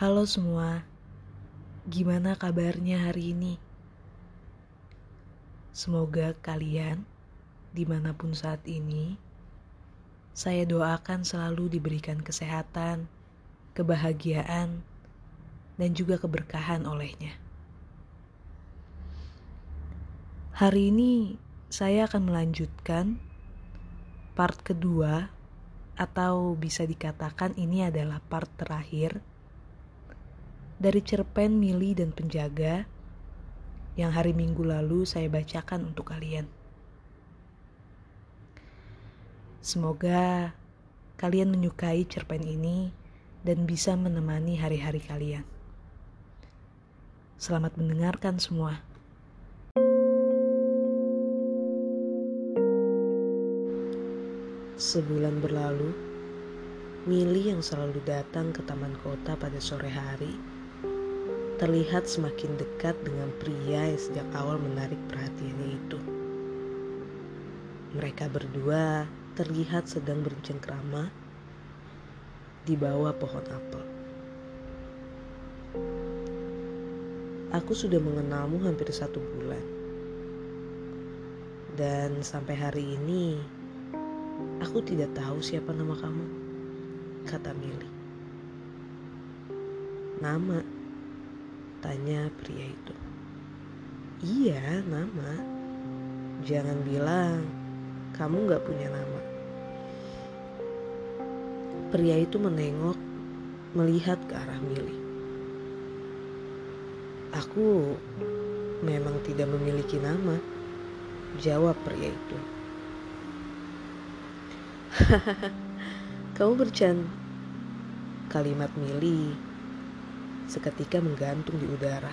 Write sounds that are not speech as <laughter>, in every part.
Halo semua, gimana kabarnya hari ini? Semoga kalian, di mana pun saat ini, saya doakan selalu diberikan kesehatan, kebahagiaan, dan juga keberkahan olehnya. Hari ini saya akan melanjutkan part kedua atau bisa dikatakan ini adalah part terakhir dari cerpen Mili dan Penjaga yang hari Minggu lalu saya bacakan untuk kalian. Semoga kalian menyukai cerpen ini dan bisa menemani hari-hari kalian. Selamat mendengarkan semua. Sebulan berlalu, Mili yang selalu datang ke taman kota pada sore hari terlihat semakin dekat dengan pria yang sejak awal menarik perhatiannya itu. Mereka berdua terlihat sedang bercengkrama di bawah pohon apel. Aku sudah mengenalmu hampir satu bulan. Dan sampai hari ini, aku tidak tahu siapa nama kamu, kata Mili. Nama Tanya pria itu. Iya, nama. Jangan bilang kamu gak punya nama. Pria itu menengok, melihat ke arah Mili. Aku memang tidak memiliki nama, jawab pria itu. <laughs> Kamu bercanda. Kalimat Mili seketika menggantung di udara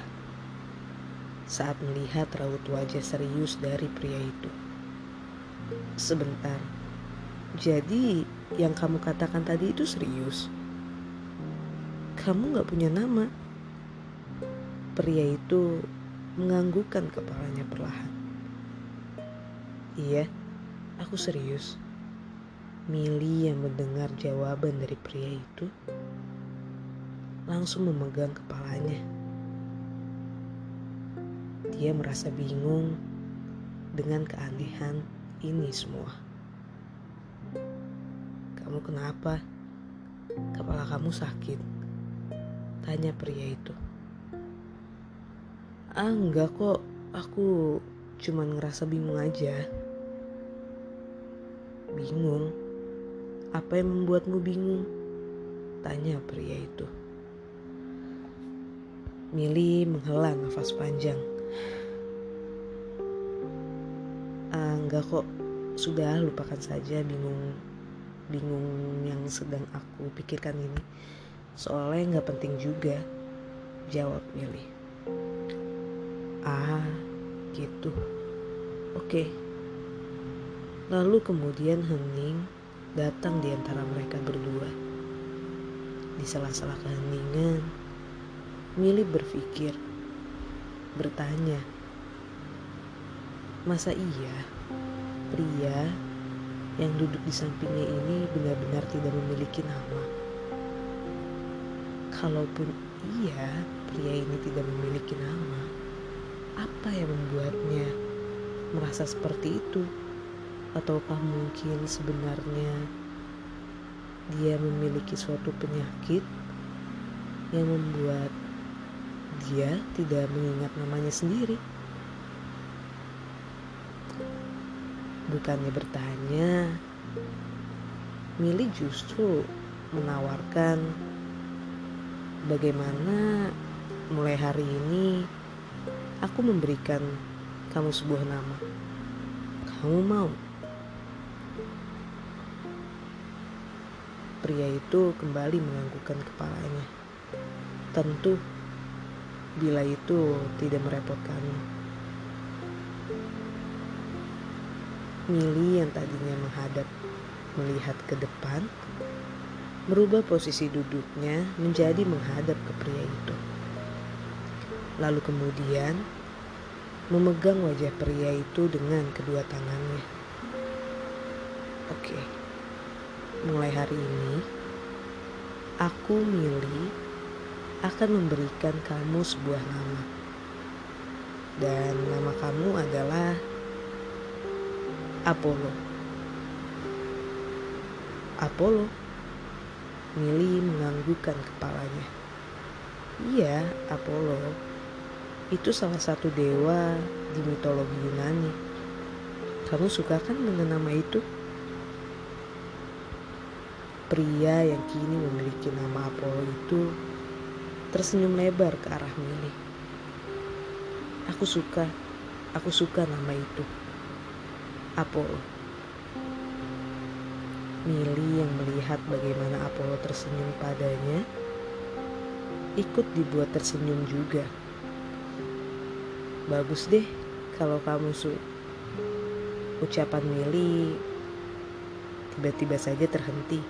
saat melihat raut wajah serius dari pria itu. Sebentar, jadi yang kamu katakan tadi itu serius? Kamu gak punya nama? Pria itu menganggukkan kepalanya perlahan. Iya, aku serius. Mili yang mendengar jawaban dari pria itu langsung memegang kepalanya. Dia merasa bingung dengan keanehan ini semua. Kamu kenapa? Kepala kamu sakit? Tanya pria itu. Ah enggak kok, aku cuma ngerasa bingung aja. Bingung? Apa yang membuatmu bingung? Tanya pria itu. Mili menghela nafas panjang. Ah, enggak kok, sudah lupakan saja bingung bingung yang sedang aku pikirkan ini. Soalnya nggak penting juga, jawab Mili. Ah, gitu. Oke. Lalu kemudian hening datang di antara mereka berdua. Di sela-sela keheningan, Mili berpikir, bertanya, masa iya pria yang duduk di sampingnya ini benar-benar tidak memiliki nama? Kalaupun iya pria ini tidak memiliki nama, apa yang membuatnya merasa seperti itu? Ataukah mungkin sebenarnya dia memiliki suatu penyakit yang membuat dia tidak mengingat namanya sendiri. Bukannya bertanya, Mili justru menawarkan bagaimana mulai hari ini aku memberikan kamu sebuah nama. Kamu mau? Pria itu kembali menganggukkan kepalanya. Tentu bila itu tidak merepotkanmu. Mili yang tadinya menghadap melihat ke depan, merubah posisi duduknya menjadi menghadap ke pria itu. Lalu kemudian memegang wajah pria itu dengan kedua tangannya. Oke, mulai hari ini aku milih akan memberikan kamu sebuah nama. Dan nama kamu adalah Apollo. Apollo. Mili menganggukkan kepalanya. Iya, Apollo. Itu salah satu dewa di mitologi Yunani. Kamu suka kan dengan nama itu? Pria yang kini memiliki nama Apollo itu tersenyum lebar ke arah Mili. Aku suka, aku suka nama itu. Apollo. Mili yang melihat bagaimana Apollo tersenyum padanya, ikut dibuat tersenyum juga. Bagus deh kalau kamu su. Ucapan Mili tiba-tiba saja terhenti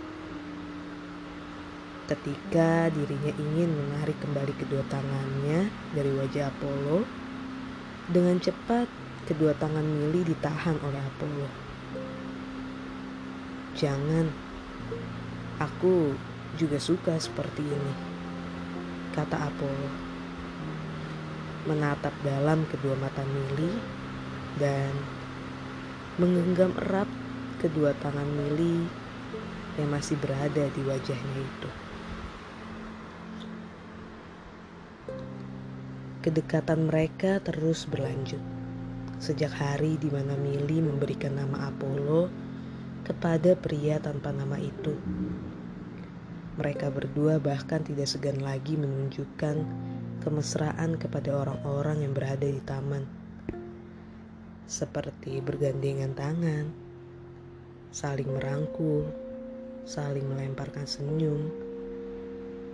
ketika dirinya ingin menarik kembali kedua tangannya dari wajah Apollo. Dengan cepat, kedua tangan Mili ditahan oleh Apollo. Jangan, aku juga suka seperti ini, kata Apollo. Menatap dalam kedua mata Mili dan menggenggam erat kedua tangan Mili yang masih berada di wajahnya itu. Kedekatan mereka terus berlanjut. Sejak hari di mana Mili memberikan nama Apollo kepada pria tanpa nama itu. Mereka berdua bahkan tidak segan lagi menunjukkan kemesraan kepada orang-orang yang berada di taman. Seperti bergandengan tangan, saling merangkul, saling melemparkan senyum,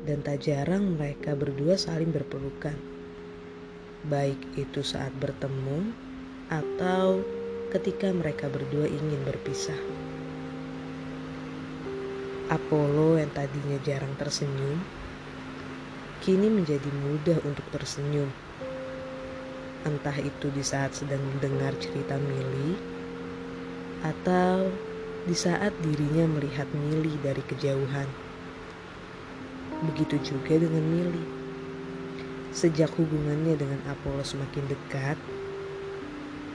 dan tak jarang mereka berdua saling berpelukan baik itu saat bertemu atau ketika mereka berdua ingin berpisah. Apollo yang tadinya jarang tersenyum, kini menjadi mudah untuk tersenyum. Entah itu di saat sedang mendengar cerita Mili, atau di saat dirinya melihat Mili dari kejauhan. Begitu juga dengan Mili. Sejak hubungannya dengan Apollo semakin dekat,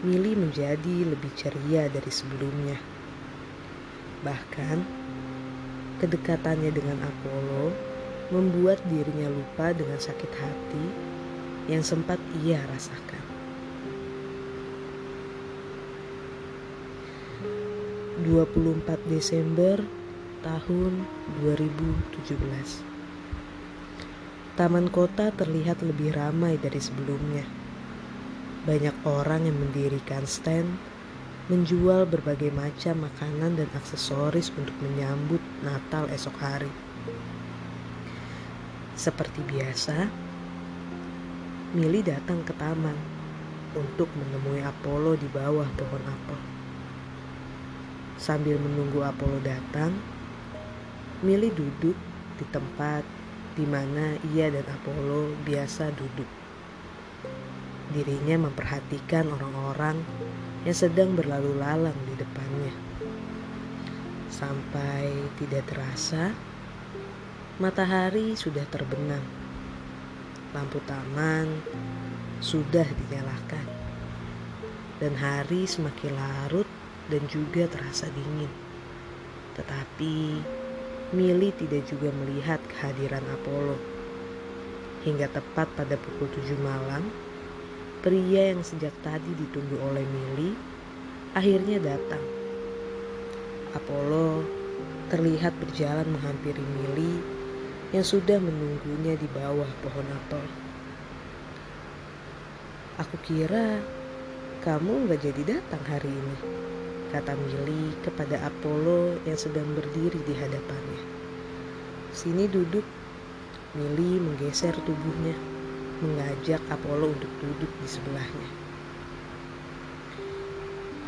Mili menjadi lebih ceria dari sebelumnya. Bahkan, kedekatannya dengan Apollo membuat dirinya lupa dengan sakit hati yang sempat ia rasakan. 24 Desember tahun 2017 Taman kota terlihat lebih ramai dari sebelumnya. Banyak orang yang mendirikan stand, menjual berbagai macam makanan dan aksesoris untuk menyambut Natal esok hari. Seperti biasa, Mili datang ke taman untuk menemui Apollo di bawah pohon apel. Sambil menunggu Apollo datang, Mili duduk di tempat di mana ia dan Apollo biasa duduk. Dirinya memperhatikan orang-orang yang sedang berlalu lalang di depannya. Sampai tidak terasa, matahari sudah terbenam. Lampu taman sudah dinyalakan. Dan hari semakin larut dan juga terasa dingin. Tetapi Mili tidak juga melihat kehadiran Apollo. Hingga tepat pada pukul 7 malam, pria yang sejak tadi ditunggu oleh Mili akhirnya datang. Apollo terlihat berjalan menghampiri Mili yang sudah menunggunya di bawah pohon apel. Aku kira kamu gak jadi datang hari ini kata Mili kepada Apollo yang sedang berdiri di hadapannya. Sini duduk. Mili menggeser tubuhnya, mengajak Apollo untuk duduk di sebelahnya.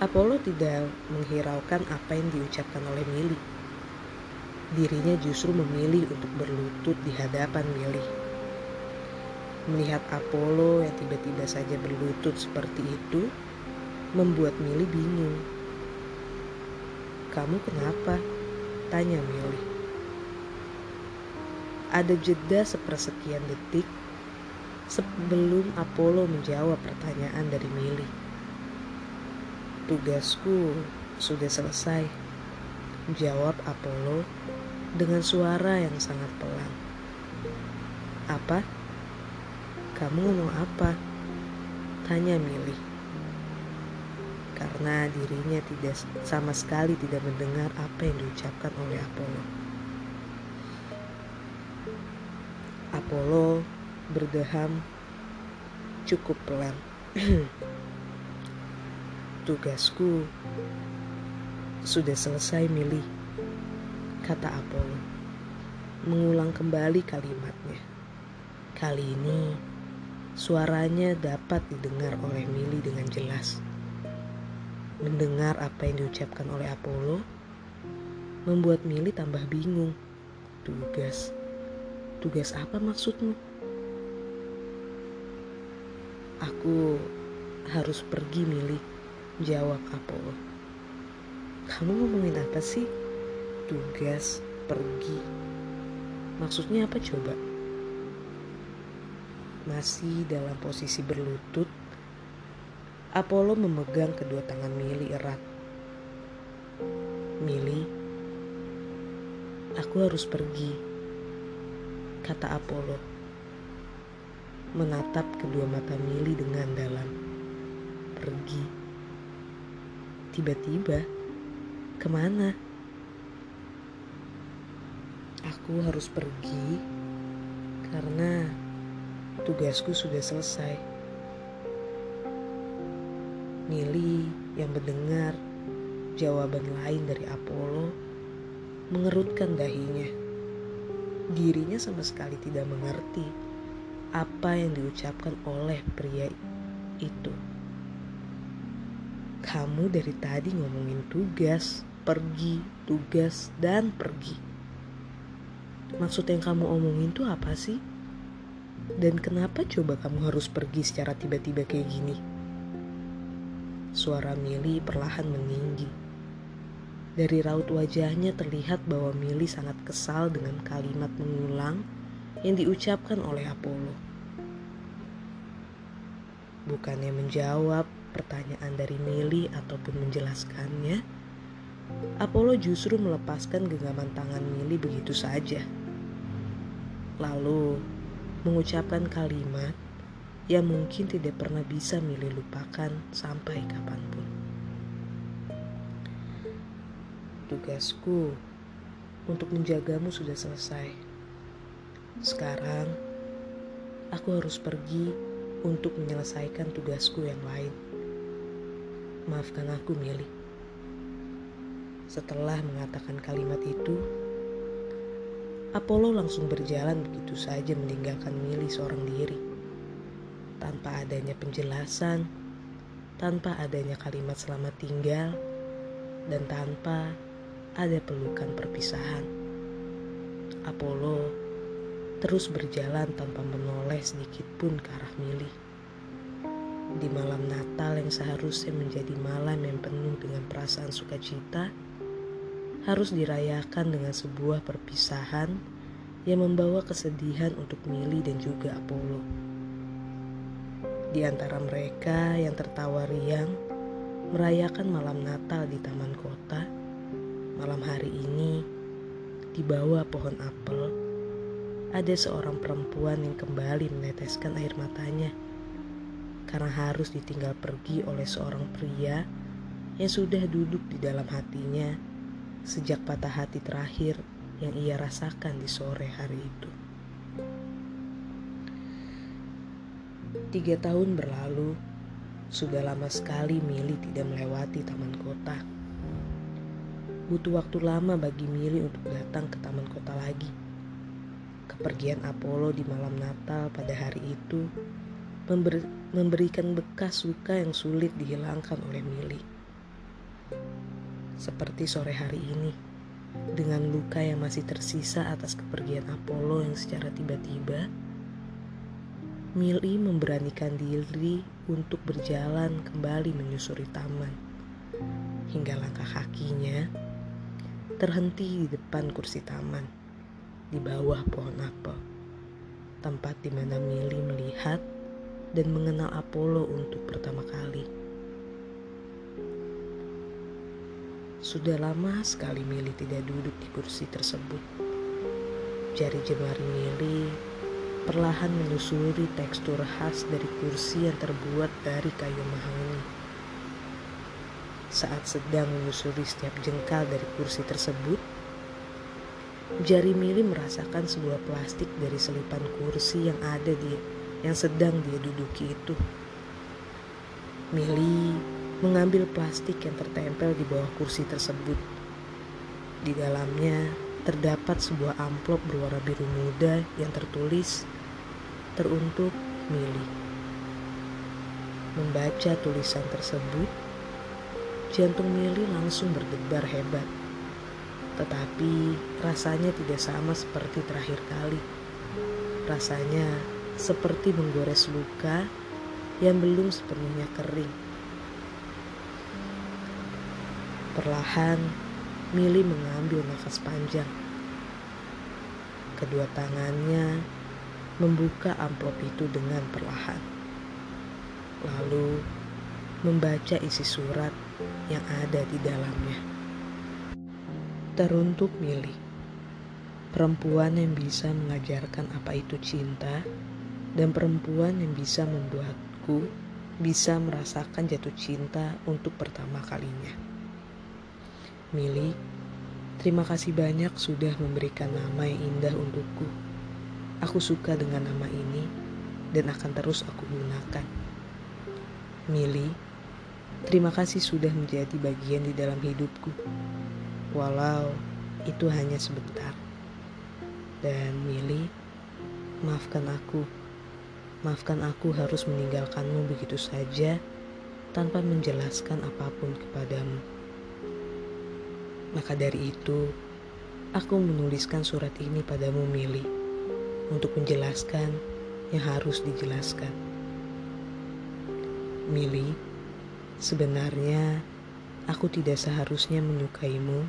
Apollo tidak menghiraukan apa yang diucapkan oleh Mili. Dirinya justru memilih untuk berlutut di hadapan Mili. Melihat Apollo yang tiba-tiba saja berlutut seperti itu, membuat Mili bingung kamu kenapa? Tanya Mili. ada jeda sepersekian detik sebelum Apollo menjawab pertanyaan dari Mili. Tugasku sudah selesai, jawab Apollo dengan suara yang sangat pelan. Apa? Kamu ngomong apa? Tanya Mili. Karena dirinya tidak sama sekali tidak mendengar apa yang diucapkan oleh Apollo. Apollo berdeham cukup pelan. <clears throat> Tugasku sudah selesai milih, kata Apollo. Mengulang kembali kalimatnya. Kali ini suaranya dapat didengar oleh Mili dengan jelas. Mendengar apa yang diucapkan oleh Apollo membuat Mili tambah bingung. Tugas, tugas apa maksudmu? Aku harus pergi milih, jawab Apollo. Kamu ngomongin apa sih? Tugas, pergi. Maksudnya apa coba? Masih dalam posisi berlutut, Apollo memegang kedua tangan Mili erat. Mili, aku harus pergi, kata Apollo menatap kedua mata Mili dengan dalam. Pergi. Tiba-tiba, ke mana? Aku harus pergi karena tugasku sudah selesai. Mili yang mendengar jawaban lain dari Apollo mengerutkan dahinya. Dirinya sama sekali tidak mengerti apa yang diucapkan oleh pria itu. Kamu dari tadi ngomongin tugas, pergi, tugas, dan pergi. Maksud yang kamu omongin tuh apa sih? Dan kenapa coba kamu harus pergi secara tiba-tiba kayak gini? Suara Mili perlahan meninggi. Dari raut wajahnya terlihat bahwa Mili sangat kesal dengan kalimat mengulang yang diucapkan oleh Apollo. Bukannya menjawab pertanyaan dari Mili ataupun menjelaskannya, Apollo justru melepaskan genggaman tangan Mili begitu saja. Lalu mengucapkan kalimat yang mungkin tidak pernah bisa Mili lupakan sampai kapan pun. Tugasku untuk menjagamu sudah selesai. Sekarang, aku harus pergi untuk menyelesaikan tugasku yang lain. Maafkan aku, Mili. Setelah mengatakan kalimat itu, Apollo langsung berjalan begitu saja meninggalkan Mili seorang diri. Tanpa adanya penjelasan, tanpa adanya kalimat selamat tinggal, dan tanpa ada pelukan perpisahan. Apollo terus berjalan tanpa menoleh sedikit pun ke arah Mili. Di malam Natal yang seharusnya menjadi malam yang penuh dengan perasaan sukacita, harus dirayakan dengan sebuah perpisahan yang membawa kesedihan untuk Mili dan juga Apollo. Di antara mereka yang tertawa riang merayakan malam Natal di taman kota, malam hari ini di bawah pohon apel ada seorang perempuan yang kembali meneteskan air matanya karena harus ditinggal pergi oleh seorang pria yang sudah duduk di dalam hatinya sejak patah hati terakhir yang ia rasakan di sore hari itu. Tiga tahun berlalu, sudah lama sekali Mili tidak melewati taman kota. Butuh waktu lama bagi Mili untuk datang ke taman kota lagi Kepergian Apollo di malam Natal pada hari itu member memberikan bekas luka yang sulit dihilangkan oleh Mili. Seperti sore hari ini, dengan luka yang masih tersisa atas kepergian Apollo yang secara tiba-tiba, Mili memberanikan diri untuk berjalan kembali menyusuri taman. Hingga langkah kakinya terhenti di depan kursi taman di bawah pohon apel, tempat di mana Mili melihat dan mengenal Apollo untuk pertama kali. Sudah lama sekali Mili tidak duduk di kursi tersebut. Jari jemari Mili perlahan menyusuri tekstur khas dari kursi yang terbuat dari kayu mahoni. Saat sedang menyusuri setiap jengkal dari kursi tersebut, jari Mili merasakan sebuah plastik dari selipan kursi yang ada di yang sedang dia duduki itu. Mili mengambil plastik yang tertempel di bawah kursi tersebut. Di dalamnya terdapat sebuah amplop berwarna biru muda yang tertulis teruntuk Mili. Membaca tulisan tersebut, jantung Mili langsung berdebar hebat. Tetapi rasanya tidak sama seperti terakhir kali. Rasanya seperti menggores luka yang belum sepenuhnya kering. Perlahan, Mili mengambil nafas panjang. Kedua tangannya membuka amplop itu dengan perlahan. Lalu membaca isi surat yang ada di dalamnya. Teruntuk Mili, perempuan yang bisa mengajarkan apa itu cinta dan perempuan yang bisa membuatku bisa merasakan jatuh cinta untuk pertama kalinya. Mili, terima kasih banyak sudah memberikan nama yang indah untukku. Aku suka dengan nama ini dan akan terus aku gunakan. Mili, terima kasih sudah menjadi bagian di dalam hidupku. Walau itu hanya sebentar. Dan Mili, maafkan aku Maafkan aku harus meninggalkanmu begitu saja tanpa menjelaskan apa pun kepadamu. Maka dari itu, aku menuliskan surat ini padamu Mili untuk menjelaskan yang harus dijelaskan. Mili, sebenarnya aku tidak seharusnya menyukaimu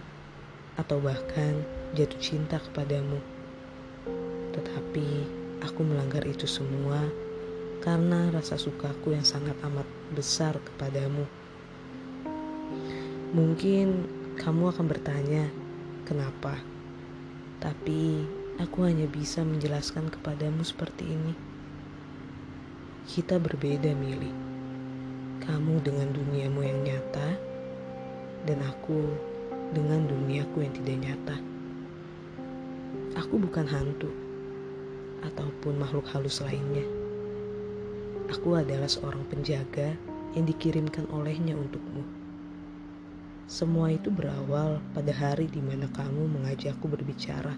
atau bahkan jatuh cinta kepadamu. Tetapi Aku melanggar itu semua karena rasa sukaku yang sangat amat besar kepadamu. Mungkin kamu akan bertanya, "Kenapa?" Tapi aku hanya bisa menjelaskan kepadamu seperti ini. Kita berbeda, Mili. Kamu dengan duniamu yang nyata, dan aku dengan duniaku yang tidak nyata. Aku bukan hantu ataupun makhluk halus lainnya. Aku adalah seorang penjaga yang dikirimkan olehnya untukmu. Semua itu berawal pada hari di mana kamu mengajakku berbicara.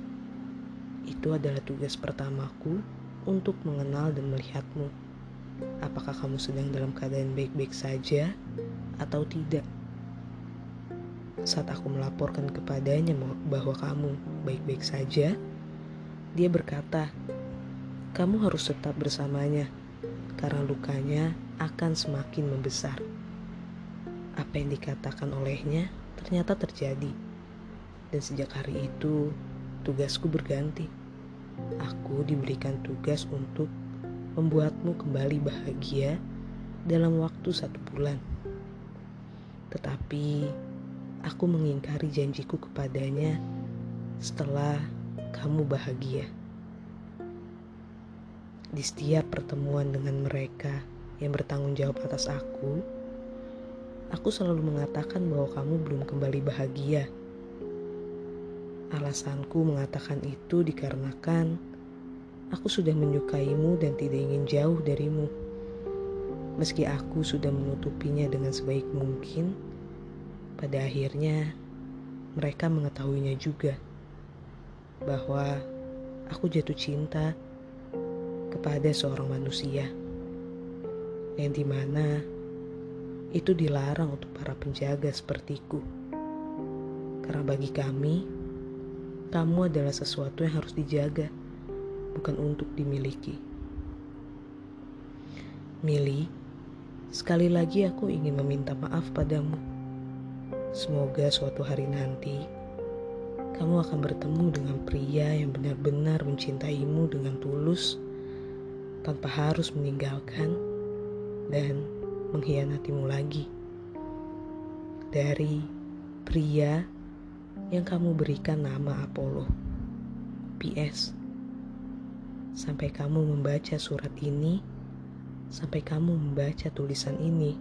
Itu adalah tugas pertamaku untuk mengenal dan melihatmu. Apakah kamu sedang dalam keadaan baik-baik saja atau tidak? Saat aku melaporkan kepadanya bahwa kamu baik-baik saja, dia berkata, kamu harus tetap bersamanya karena lukanya akan semakin membesar. Apa yang dikatakan olehnya ternyata terjadi. Dan sejak hari itu, tugasku berganti. Aku diberikan tugas untuk membuatmu kembali bahagia dalam waktu satu bulan. Tetapi aku mengingkari janjiku kepadanya setelah kamu bahagia. Di setiap pertemuan dengan mereka yang bertanggung jawab atas aku, aku selalu mengatakan bahwa kamu belum kembali bahagia. Alasanku mengatakan itu dikarenakan aku sudah menyukaimu dan tidak ingin jauh darimu. Meski aku sudah menutupinya dengan sebaik mungkin, pada akhirnya mereka mengetahuinya juga bahwa aku jatuh cinta kepada seorang manusia yang di mana itu dilarang untuk para penjaga sepertiku. Karena bagi kami, kamu adalah sesuatu yang harus dijaga, bukan untuk dimiliki. Mili, sekali lagi aku ingin meminta maaf padamu. Semoga suatu hari nanti kamu akan bertemu dengan pria yang benar-benar mencintaimu dengan tulus tanpa harus meninggalkan dan mengkhianatimu lagi. Dari pria yang kamu berikan nama Apollo. PS. Sampai kamu membaca surat ini, sampai kamu membaca tulisan ini,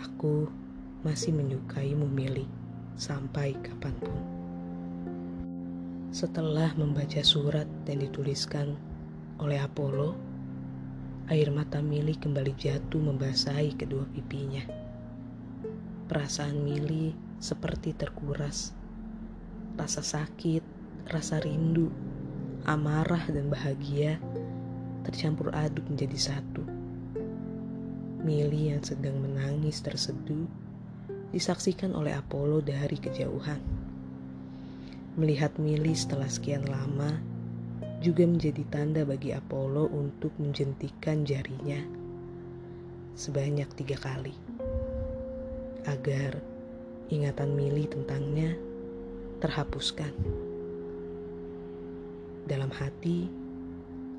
aku masih menyukaimu Mili sampai kapan pun. Setelah membaca surat yang dituliskan oleh Apollo, air mata Mili kembali jatuh membasahi kedua pipinya. Perasaan Mili seperti terkuras. Rasa sakit, rasa rindu, amarah dan bahagia tercampur aduk menjadi satu. Mili yang sedang menangis terseduh disaksikan oleh Apollo dari kejauhan. Melihat Mili setelah sekian lama juga menjadi tanda bagi Apollo untuk menjentikan jarinya sebanyak tiga kali agar ingatan Mili tentangnya terhapuskan. Dalam hati,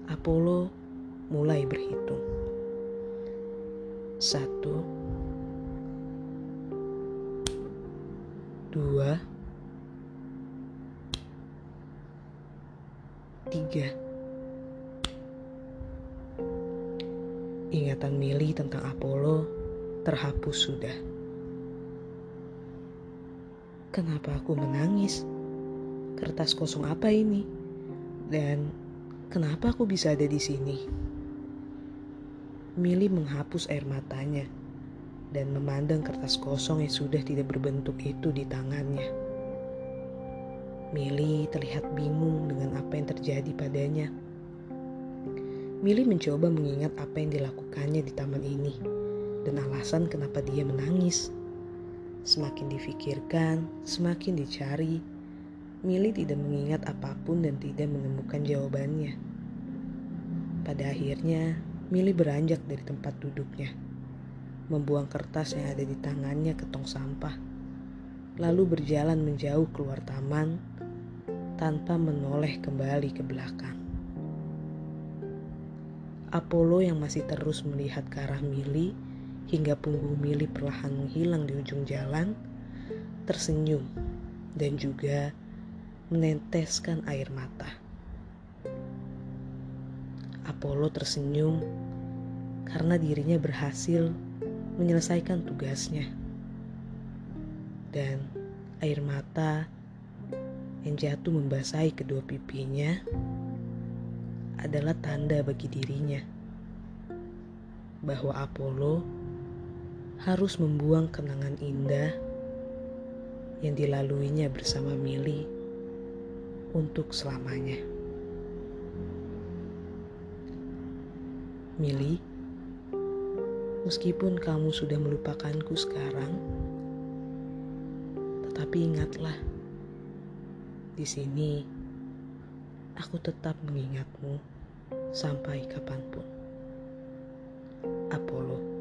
Apollo mulai berhitung. Satu, dua, tiga. Ingatan Mili tentang Apollo terhapus sudah. Kenapa aku menangis? Kertas kosong apa ini? Dan kenapa aku bisa ada di sini? Mili menghapus air matanya dan memandang kertas kosong yang sudah tidak berbentuk itu di tangannya. Mili terlihat bingung dengan apa yang terjadi padanya. Mili mencoba mengingat apa yang dilakukannya di taman ini dan alasan kenapa dia menangis. Semakin difikirkan, semakin dicari, Mili tidak mengingat apa pun dan tidak menemukan jawabannya. Pada akhirnya, Mili beranjak dari tempat duduknya, membuang kertas yang ada di tangannya ke tong sampah, lalu berjalan menjauh keluar taman tanpa menoleh kembali ke belakang. Apollo yang masih terus melihat ke arah Mili hingga punggung Mili perlahan menghilang di ujung jalan, tersenyum dan juga meneteskan air mata. Apollo tersenyum karena dirinya berhasil menyelesaikan tugasnya. Dan air mata yang jatuh membasahi kedua pipinya adalah tanda bagi dirinya bahwa Apollo harus membuang kenangan indah yang dilaluinya bersama Mili untuk selamanya. Mili, meskipun kamu sudah melupakanku sekarang, tetapi ingatlah di sini, aku tetap mengingatmu sampai kapan pun. Apollo